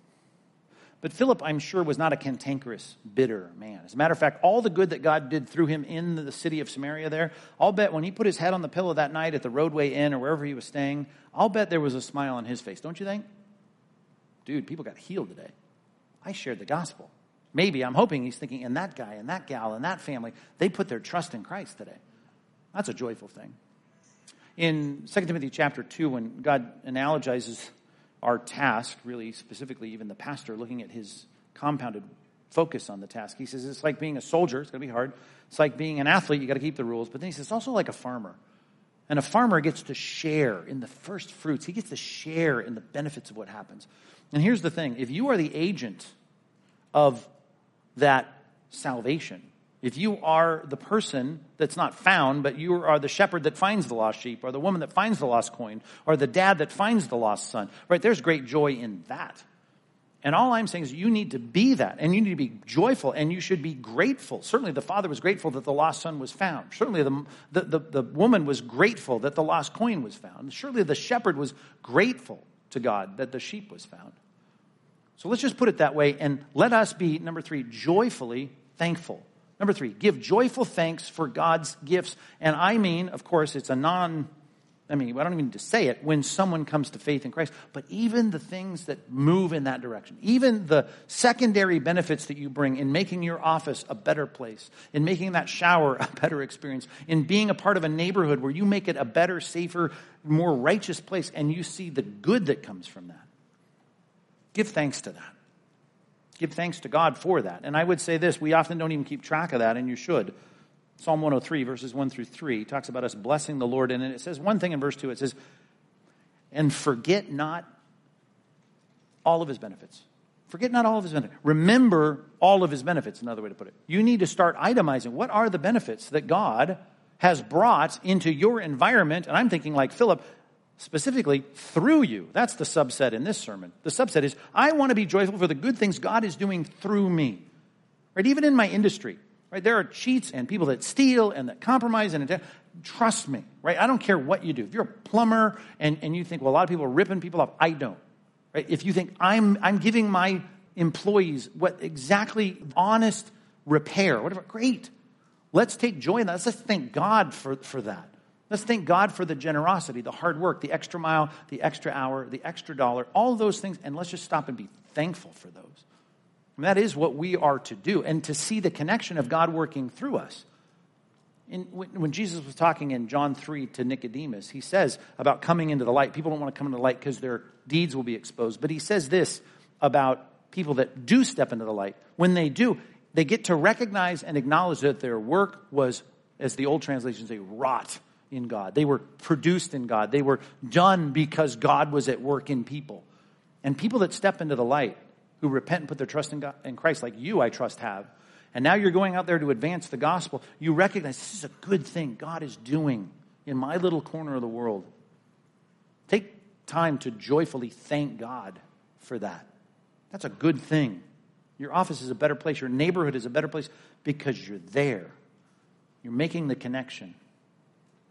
But Philip, I'm sure, was not a cantankerous, bitter man. As a matter of fact, all the good that God did through him in the city of Samaria there, I'll bet when he put his head on the pillow that night at the Rodeway Inn or wherever he was staying, I'll bet there was a smile on his face. Don't you think? Dude, people got healed today. I shared the gospel. Maybe I'm hoping he's thinking, and that guy, and that gal, and that family, they put their trust in Christ today. That's a joyful thing. In 2 Timothy chapter 2, when God analogizes our task, really specifically, even the pastor looking at his compounded focus on the task, he says it's like being a soldier, it's going to be hard. It's like being an athlete, you got to keep the rules. But then he says it's also like a farmer. And a farmer gets to share in the first fruits, he gets to share in the benefits of what happens. And here's the thing if you are the agent of that salvation, if you are the person that's not found, but you are the shepherd that finds the lost sheep, or the woman that finds the lost coin, or the dad that finds the lost son, right? There's great joy in that. And all I'm saying is you need to be that, and you need to be joyful, and you should be grateful. Certainly the father was grateful that the lost son was found. Certainly the, the, the, the woman was grateful that the lost coin was found. Surely the shepherd was grateful to God that the sheep was found. So let's just put it that way, and let us be, number three, joyfully thankful. Number three, give joyful thanks for God's gifts. And I mean, of course, it's a non, I mean, I don't even need to say it when someone comes to faith in Christ, but even the things that move in that direction, even the secondary benefits that you bring in making your office a better place, in making that shower a better experience, in being a part of a neighborhood where you make it a better, safer, more righteous place, and you see the good that comes from that. Give thanks to that. Give thanks to God for that. And I would say this we often don't even keep track of that, and you should. Psalm 103, verses 1 through 3, talks about us blessing the Lord. And it says one thing in verse 2 it says, And forget not all of his benefits. Forget not all of his benefits. Remember all of his benefits, another way to put it. You need to start itemizing what are the benefits that God has brought into your environment. And I'm thinking, like Philip, specifically through you. That's the subset in this sermon. The subset is I want to be joyful for the good things God is doing through me. Right? Even in my industry, right? There are cheats and people that steal and that compromise and trust me, right? I don't care what you do. If you're a plumber and, and you think, well, a lot of people are ripping people off, I don't. Right? If you think I'm I'm giving my employees what exactly honest repair, whatever, great. Let's take joy in that. Let's thank God for, for that. Let's thank God for the generosity, the hard work, the extra mile, the extra hour, the extra dollar, all those things, and let's just stop and be thankful for those. And that is what we are to do, and to see the connection of God working through us. In, when Jesus was talking in John 3 to Nicodemus, he says about coming into the light. People don't want to come into the light because their deeds will be exposed. But he says this about people that do step into the light. When they do, they get to recognize and acknowledge that their work was, as the old translations say, wrought in God. They were produced in God. They were done because God was at work in people. And people that step into the light, who repent and put their trust in, God, in Christ, like you, I trust, have, and now you're going out there to advance the gospel, you recognize this is a good thing God is doing in my little corner of the world. Take time to joyfully thank God for that. That's a good thing. Your office is a better place. Your neighborhood is a better place because you're there. You're making the connection.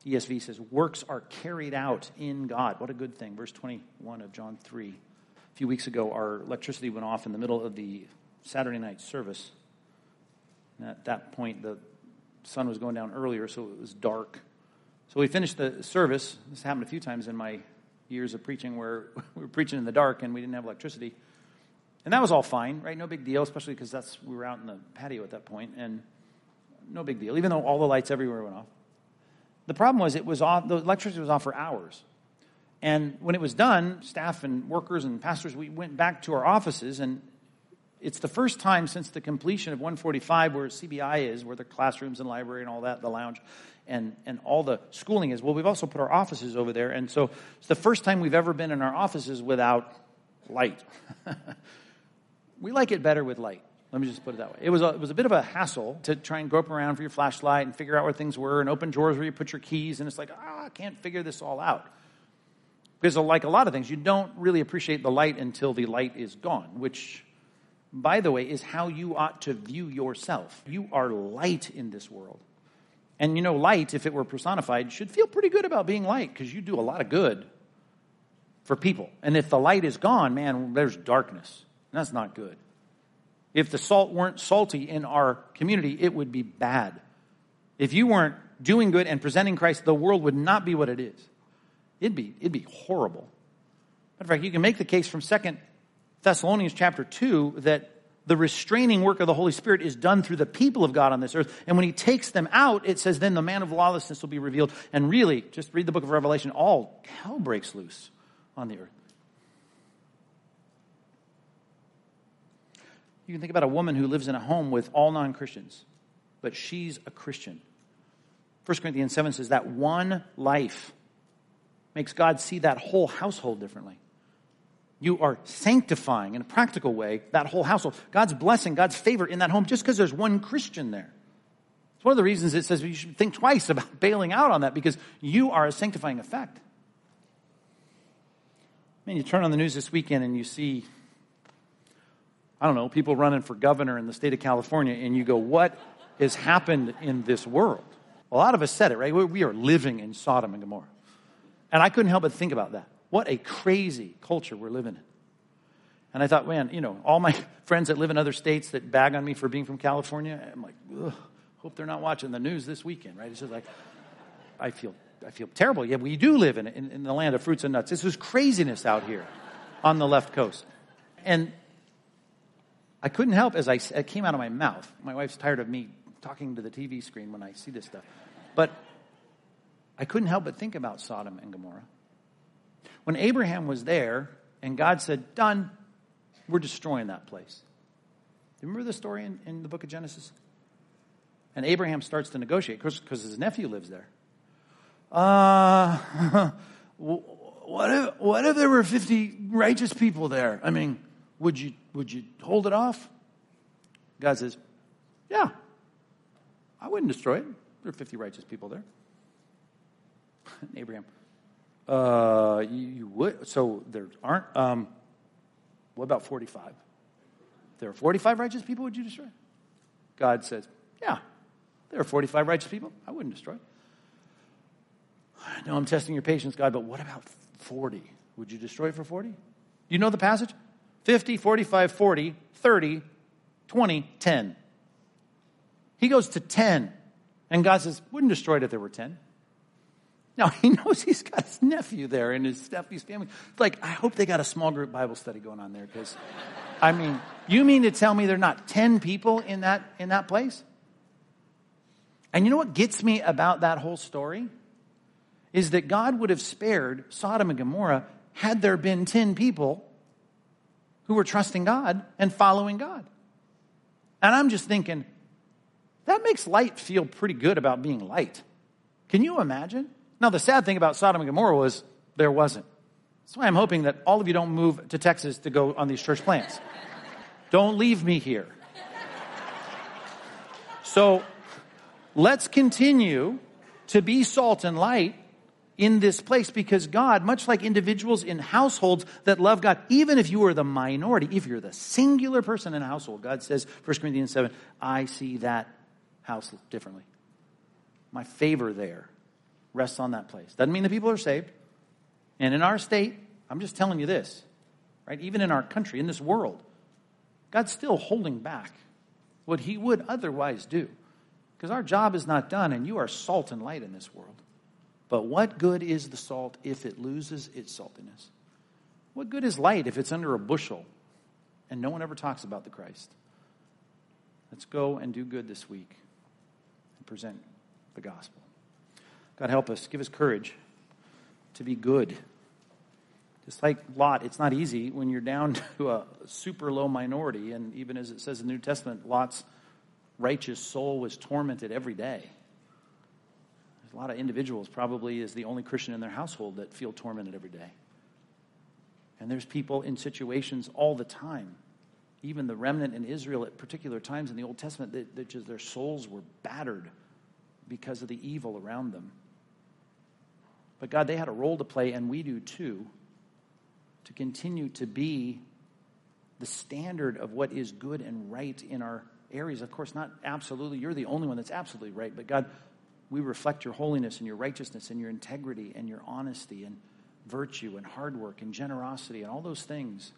ESV says, works are carried out in God. What a good thing. Verse 21 of John 3. A few weeks ago, our electricity went off in the middle of the Saturday night service. And at that point, the sun was going down earlier, so it was dark. So we finished the service. This happened a few times in my years of preaching where we were preaching in the dark and we didn't have electricity. And that was all fine, right? No big deal, especially because that's we were out in the patio at that point, and no big deal, even though all the lights everywhere went off. The problem was it was off, the electricity was off for hours. And when it was done, staff and workers and pastors, we went back to our offices, and it's the first time since the completion of 145 where CBI is, where the classrooms and library and all that, the lounge, and, and all the schooling is. Well, we've also put our offices over there, and so it's the first time we've ever been in our offices without light. we like it better with light. Let me just put it that way. It was, a, it was a bit of a hassle to try and grope around for your flashlight and figure out where things were and open drawers where you put your keys. And it's like, ah, I can't figure this all out. Because, like a lot of things, you don't really appreciate the light until the light is gone, which, by the way, is how you ought to view yourself. You are light in this world. And you know, light, if it were personified, should feel pretty good about being light because you do a lot of good for people. And if the light is gone, man, there's darkness. And that's not good. If the salt weren't salty in our community, it would be bad. If you weren't doing good and presenting Christ, the world would not be what it is. It'd be, it'd be horrible. Matter of fact, you can make the case from Second Thessalonians chapter 2 that the restraining work of the Holy Spirit is done through the people of God on this earth. And when he takes them out, it says, then the man of lawlessness will be revealed. And really, just read the book of Revelation, all hell breaks loose on the earth. You can think about a woman who lives in a home with all non Christians, but she's a Christian. 1 Corinthians 7 says that one life makes God see that whole household differently. You are sanctifying in a practical way that whole household. God's blessing, God's favor in that home just because there's one Christian there. It's one of the reasons it says you should think twice about bailing out on that because you are a sanctifying effect. I mean, you turn on the news this weekend and you see I don't know, people running for governor in the state of California, and you go, what has happened in this world? A lot of us said it, right? We are living in Sodom and Gomorrah. And I couldn't help but think about that. What a crazy culture we're living in. And I thought, man, you know, all my friends that live in other states that bag on me for being from California, I'm like, hope they're not watching the news this weekend, right? It's just like, I feel, I feel terrible. Yeah, we do live in, in, in the land of fruits and nuts. This is craziness out here on the left coast. And I couldn't help as I it came out of my mouth. My wife's tired of me talking to the TV screen when I see this stuff. But I couldn't help but think about Sodom and Gomorrah. When Abraham was there and God said, Done, we're destroying that place. Do you remember the story in, in the book of Genesis? And Abraham starts to negotiate because his nephew lives there. Uh, what if, what if there were 50 righteous people there? I mean, would you, would you hold it off? God says, Yeah, I wouldn't destroy it. There are 50 righteous people there. And Abraham, uh, you, you, would? So there aren't, um, what about 45? There are 45 righteous people, would you destroy? God says, Yeah, there are 45 righteous people. I wouldn't destroy. Know I'm testing your patience, God, but what about 40? Would you destroy for 40? Do you know the passage? 50, 45, 40, 30, 20, 10. He goes to 10. And God says, wouldn't destroy it if there were 10. Now, he knows he's got his nephew there and his nephew's family. Like, I hope they got a small group Bible study going on there because, I mean, you mean to tell me there are not 10 people in that, in that place? And you know what gets me about that whole story? Is that God would have spared Sodom and Gomorrah had there been 10 people who were trusting God and following God. And I'm just thinking, that makes light feel pretty good about being light. Can you imagine? Now, the sad thing about Sodom and Gomorrah was there wasn't. That's why I'm hoping that all of you don't move to Texas to go on these church plants. don't leave me here. So let's continue to be salt and light in this place because God, much like individuals in households that love God, even if you are the minority, if you're the singular person in a household, God says, 1 Corinthians 7, I see that house differently. My favor there rests on that place. Doesn't mean the people are saved. And in our state, I'm just telling you this, right? Even in our country, in this world, God's still holding back what he would otherwise do. Because our job is not done, and you are salt and light in this world. But what good is the salt if it loses its saltiness? What good is light if it's under a bushel and no one ever talks about the Christ? Let's go and do good this week and present the gospel. God, help us. Give us courage to be good. Just like Lot, it's not easy when you're down to a super low minority. And even as it says in the New Testament, Lot's righteous soul was tormented every day. A lot of individuals, probably is the only Christian in their household, that feel tormented every day. And there's people in situations all the time, even the remnant in Israel at particular times in the Old Testament, that, that just their souls were battered because of the evil around them. But God, they had a role to play, and we do too, to continue to be the standard of what is good and right in our areas. Of course, not absolutely. You're the only one that's absolutely right. But God, we reflect your holiness and your righteousness and your integrity and your honesty and virtue and hard work and generosity and all those things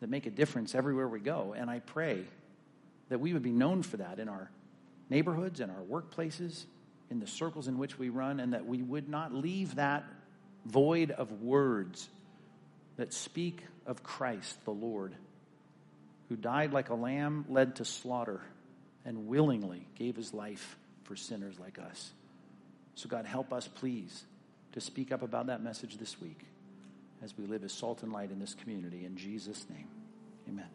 that make a difference everywhere we go. And I pray that we would be known for that in our neighborhoods, in our workplaces, in the circles in which we run, and that we would not leave that void of words that speak of Christ the Lord, who died like a lamb led to slaughter and willingly gave his life for sinners like us. So, God, help us, please, to speak up about that message this week as we live as salt and light in this community. In Jesus' name, amen.